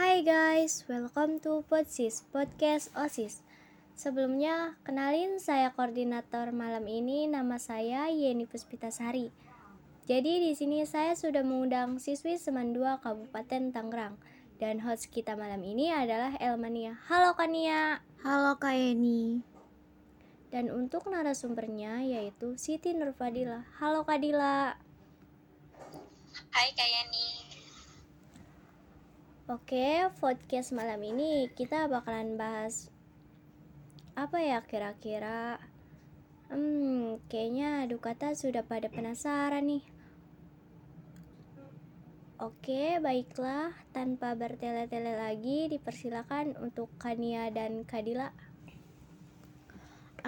Hai guys, welcome to Podsis, Podcast OSIS. Sebelumnya, kenalin saya koordinator malam ini, nama saya Yeni Puspitasari. Jadi di sini saya sudah mengundang siswi Seman 2 Kabupaten Tangerang. Dan host kita malam ini adalah Elmania. Halo Kania. Halo Kak Yeni. Dan untuk narasumbernya yaitu Siti Nurfadila. Halo Kadila. Hai Kak Yani. Oke, podcast malam ini kita bakalan bahas apa ya kira-kira? Hmm, kayaknya Dukata sudah pada penasaran nih. Oke, baiklah. Tanpa bertele-tele lagi, dipersilakan untuk Kania dan Kadila.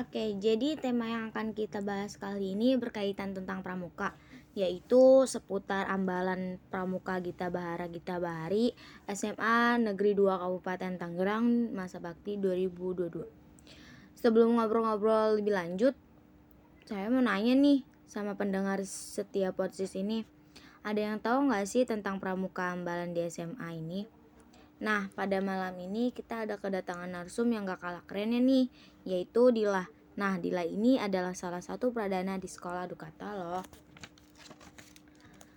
Oke, jadi tema yang akan kita bahas kali ini berkaitan tentang pramuka yaitu seputar ambalan Pramuka Gita Bahara Gita Bahari SMA Negeri 2 Kabupaten Tangerang masa bakti 2022. Sebelum ngobrol-ngobrol lebih lanjut, saya mau nanya nih sama pendengar setiap podcast ini. Ada yang tahu nggak sih tentang pramuka ambalan di SMA ini? Nah, pada malam ini kita ada kedatangan narsum yang gak kalah kerennya nih, yaitu Dila. Nah, Dila ini adalah salah satu pradana di sekolah Dukata loh.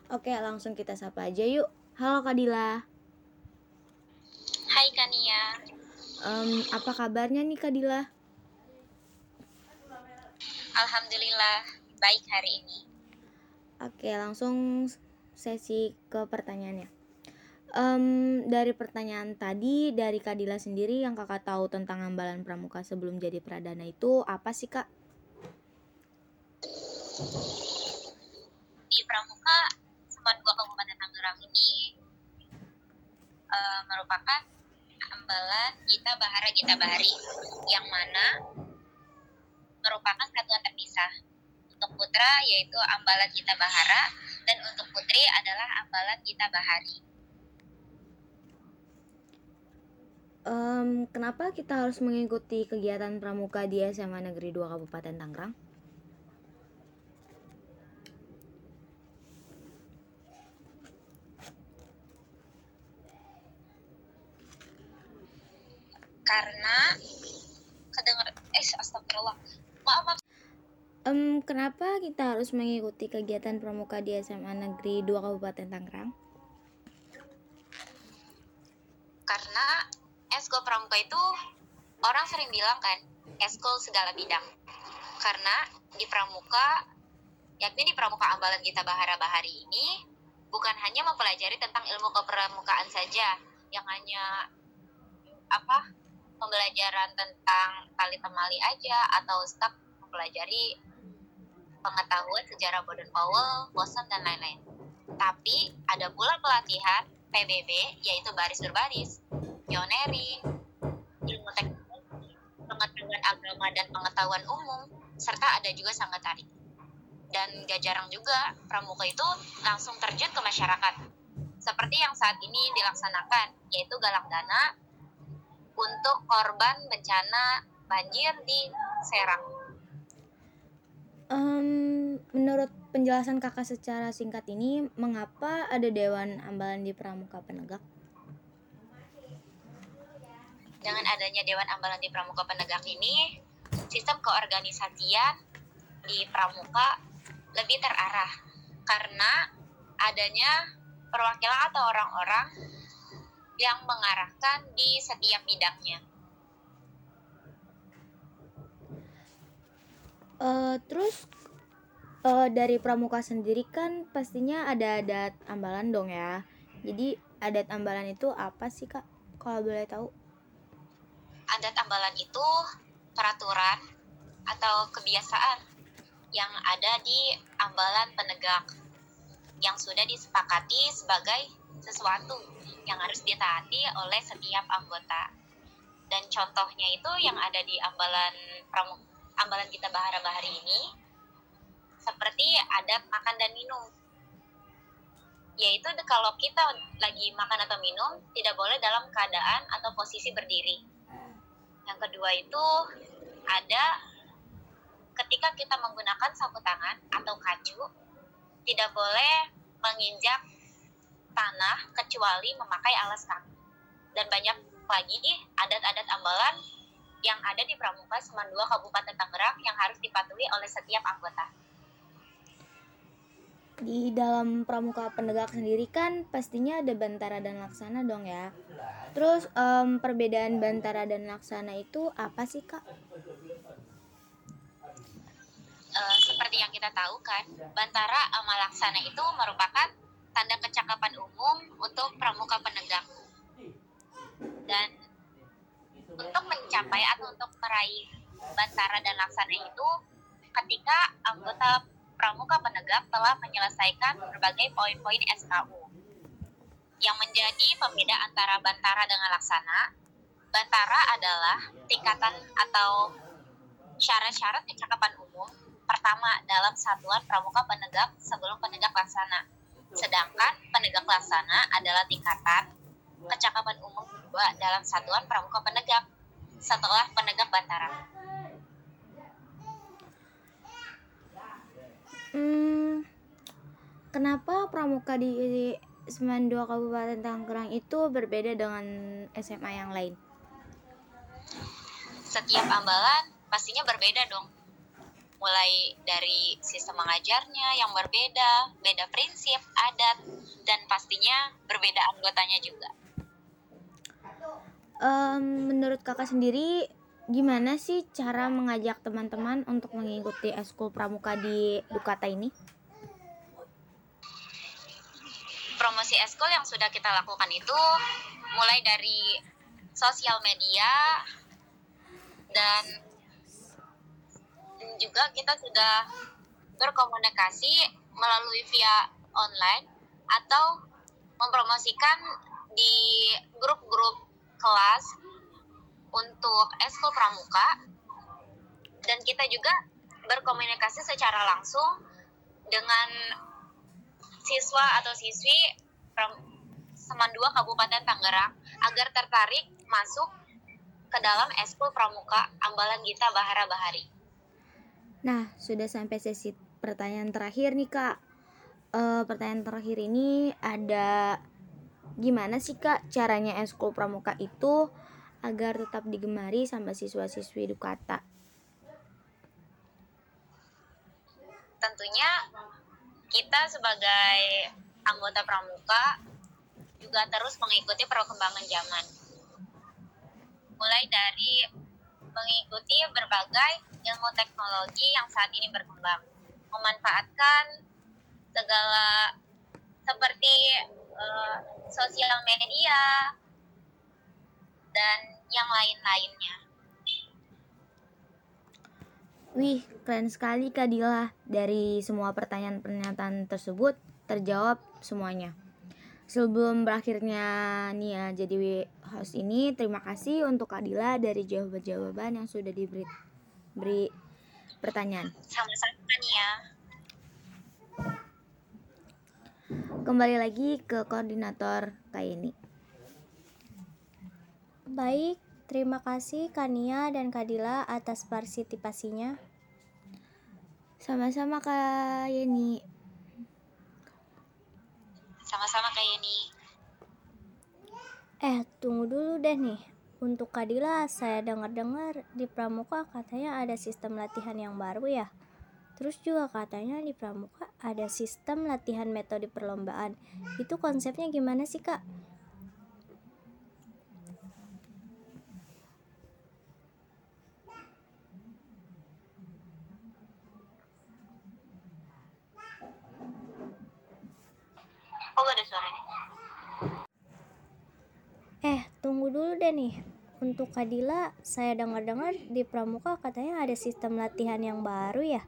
Oke, langsung kita sapa aja yuk. Halo Kak Dila. Hai Kania. Um, apa kabarnya nih Kak Dila? Alhamdulillah baik hari ini. Oke, langsung sesi ke pertanyaannya. Um, dari pertanyaan tadi dari Kak Dila sendiri yang kakak tahu tentang ambalan pramuka sebelum jadi pradana itu apa sih kak? Di pramuka Seman 2 Kabupaten Tangerang ini uh, merupakan ambalan Gita Bahara Gita Bahari yang mana merupakan satuan terpisah. Untuk putra yaitu ambalan Gita Bahara dan untuk putri adalah ambalan Gita Bahari. Um, kenapa kita harus mengikuti kegiatan pramuka di SMA Negeri 2 Kabupaten Tangerang? Karena kedengar eh astagfirullah. Maaf, maaf. Um, kenapa kita harus mengikuti kegiatan pramuka di SMA Negeri 2 Kabupaten Tangerang? Karena eskul pramuka itu orang sering bilang kan eskul segala bidang. Karena di pramuka, yakni di pramuka ambalan kita Bahara Bahari ini bukan hanya mempelajari tentang ilmu kepramukaan saja, yang hanya apa pembelajaran tentang tali temali aja atau stuck mempelajari pengetahuan sejarah Boden Powell, Bosan dan lain-lain. Tapi ada pula pelatihan PBB yaitu baris berbaris, pionering, ilmu teknologi, pengetahuan agama dan pengetahuan umum, serta ada juga sangga tari. Dan gak jarang juga pramuka itu langsung terjun ke masyarakat. Seperti yang saat ini dilaksanakan, yaitu galang dana untuk korban bencana banjir di Serang. Um, menurut penjelasan kakak secara singkat ini, mengapa ada Dewan Ambalan di Pramuka Penegak? Dengan adanya Dewan Ambalan di Pramuka Penegak ini, sistem keorganisasian di Pramuka lebih terarah karena adanya perwakilan atau orang-orang yang mengarahkan di setiap bidangnya. Uh, terus uh, dari pramuka sendiri kan pastinya ada adat ambalan dong ya. Jadi adat ambalan itu apa sih kak? Kalau boleh tahu? Adat ambalan itu peraturan atau kebiasaan yang ada di ambalan penegak yang sudah disepakati sebagai sesuatu yang harus ditaati oleh setiap anggota. Dan contohnya itu yang ada di ambalan ambalan kita bahara bahari ini seperti adat makan dan minum yaitu kalau kita lagi makan atau minum tidak boleh dalam keadaan atau posisi berdiri yang kedua itu ada ketika kita menggunakan sapu tangan atau kacu tidak boleh menginjak tanah kecuali memakai alas kaki dan banyak lagi adat-adat ambalan yang ada di Pramuka Seman 2 Kabupaten Tangerang yang harus dipatuhi oleh setiap anggota. Di dalam pramuka penegak sendiri kan pastinya ada bantara dan laksana dong ya. Terus em, perbedaan bantara dan laksana itu apa sih kak? Eh, seperti yang kita tahu kan, Bantara sama Laksana itu merupakan tanda kecakapan umum untuk pramuka penegak. Dan untuk mencapai atau untuk meraih Bantara dan Laksana itu, ketika anggota pramuka penegak telah menyelesaikan berbagai poin-poin SKU. Yang menjadi pembeda antara Bantara dengan Laksana, Bantara adalah tingkatan atau syarat-syarat kecakapan umum pertama dalam satuan pramuka penegak sebelum penegak laksana. Sedangkan penegak laksana adalah tingkatan kecakapan umum kedua dalam satuan pramuka penegak setelah penegak bantara. Hmm, kenapa pramuka di Semen 2 Kabupaten Tangerang itu berbeda dengan SMA yang lain? Setiap ambalan pastinya berbeda dong. Mulai dari sistem mengajarnya yang berbeda, beda prinsip, adat, dan pastinya berbeda anggotanya juga. Em, menurut kakak sendiri, gimana sih cara mengajak teman-teman untuk mengikuti eskul pramuka di Dukata ini? promosi eskul yang sudah kita lakukan itu mulai dari sosial media dan juga kita sudah berkomunikasi melalui via online atau mempromosikan di grup-grup kelas untuk eskul pramuka dan kita juga berkomunikasi secara langsung dengan siswa atau siswi Pram- Seman 2 Kabupaten Tangerang agar tertarik masuk ke dalam eskul pramuka Ambalan Gita Bahara Bahari. Nah, sudah sampai sesi pertanyaan terakhir nih kak. Eh, pertanyaan terakhir ini ada gimana sih kak caranya eskul pramuka itu agar tetap digemari sama siswa-siswi Dukata? Tentunya kita sebagai anggota pramuka juga terus mengikuti perkembangan zaman. Mulai dari mengikuti berbagai ilmu teknologi yang saat ini berkembang, memanfaatkan segala seperti eh, sosial media dan yang lain-lainnya. Wih, keren sekali Kak Dila. Dari semua pertanyaan pernyataan tersebut terjawab semuanya. Sebelum berakhirnya Nia jadi host ini, terima kasih untuk Kak Dila dari jawaban-jawaban yang sudah diberi beri pertanyaan. Sama-sama nih ya. Kembali lagi ke koordinator Yeni. Baik, terima kasih Kania dan Kadila atas partisipasinya. Sama-sama Kak Yeni. Sama-sama kayak ini. Eh, tunggu dulu deh nih. Untuk Kadila, saya dengar-dengar di Pramuka katanya ada sistem latihan yang baru ya. Terus juga katanya di Pramuka ada sistem latihan metode perlombaan. Itu konsepnya gimana sih, Kak? Oh gak ada suaranya. Eh, tunggu dulu deh nih. Untuk Kadila, saya dengar-dengar di Pramuka katanya ada sistem latihan yang baru ya.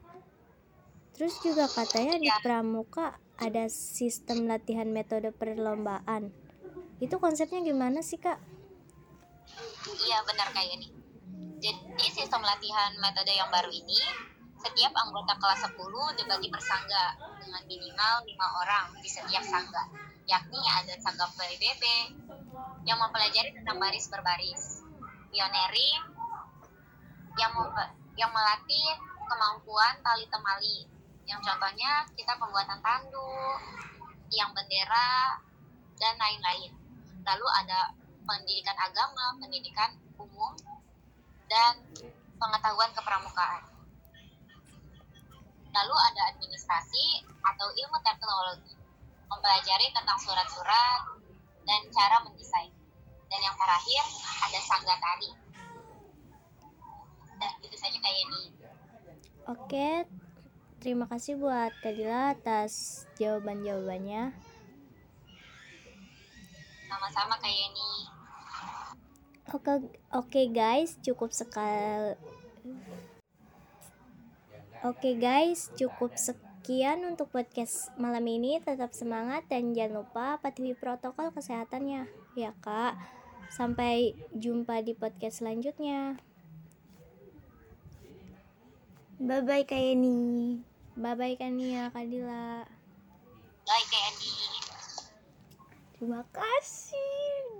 Terus juga katanya di Pramuka ada sistem latihan metode perlombaan. Itu konsepnya gimana sih, Kak? Iya benar kayak ini. Jadi sistem latihan metode yang baru ini setiap anggota kelas 10 dibagi per sangga dengan minimal 5 orang di setiap sangga. Yakni ada sangga PBB yang mempelajari tentang baris berbaris pioneering yang yang melatih kemampuan tali temali. Yang contohnya kita pembuatan tandu yang bendera dan lain-lain. Lalu ada pendidikan agama, pendidikan umum, dan pengetahuan kepramukaan. Lalu ada administrasi atau ilmu teknologi, mempelajari tentang surat-surat dan cara mendesain. Dan yang terakhir ada sangga tari. Dan itu saja kayak ini. Oke, terima kasih buat Kadila atas jawaban-jawabannya. Sama-sama kayak ini. Oke, oke guys, cukup sekali. Oke guys, cukup sekian untuk podcast malam ini. Tetap semangat dan jangan lupa patuhi protokol kesehatannya, ya kak. Sampai jumpa di podcast selanjutnya. Bye bye Kak Yeni. Bye bye Kania, Kadila. Baik kayak ini. Terima kasih.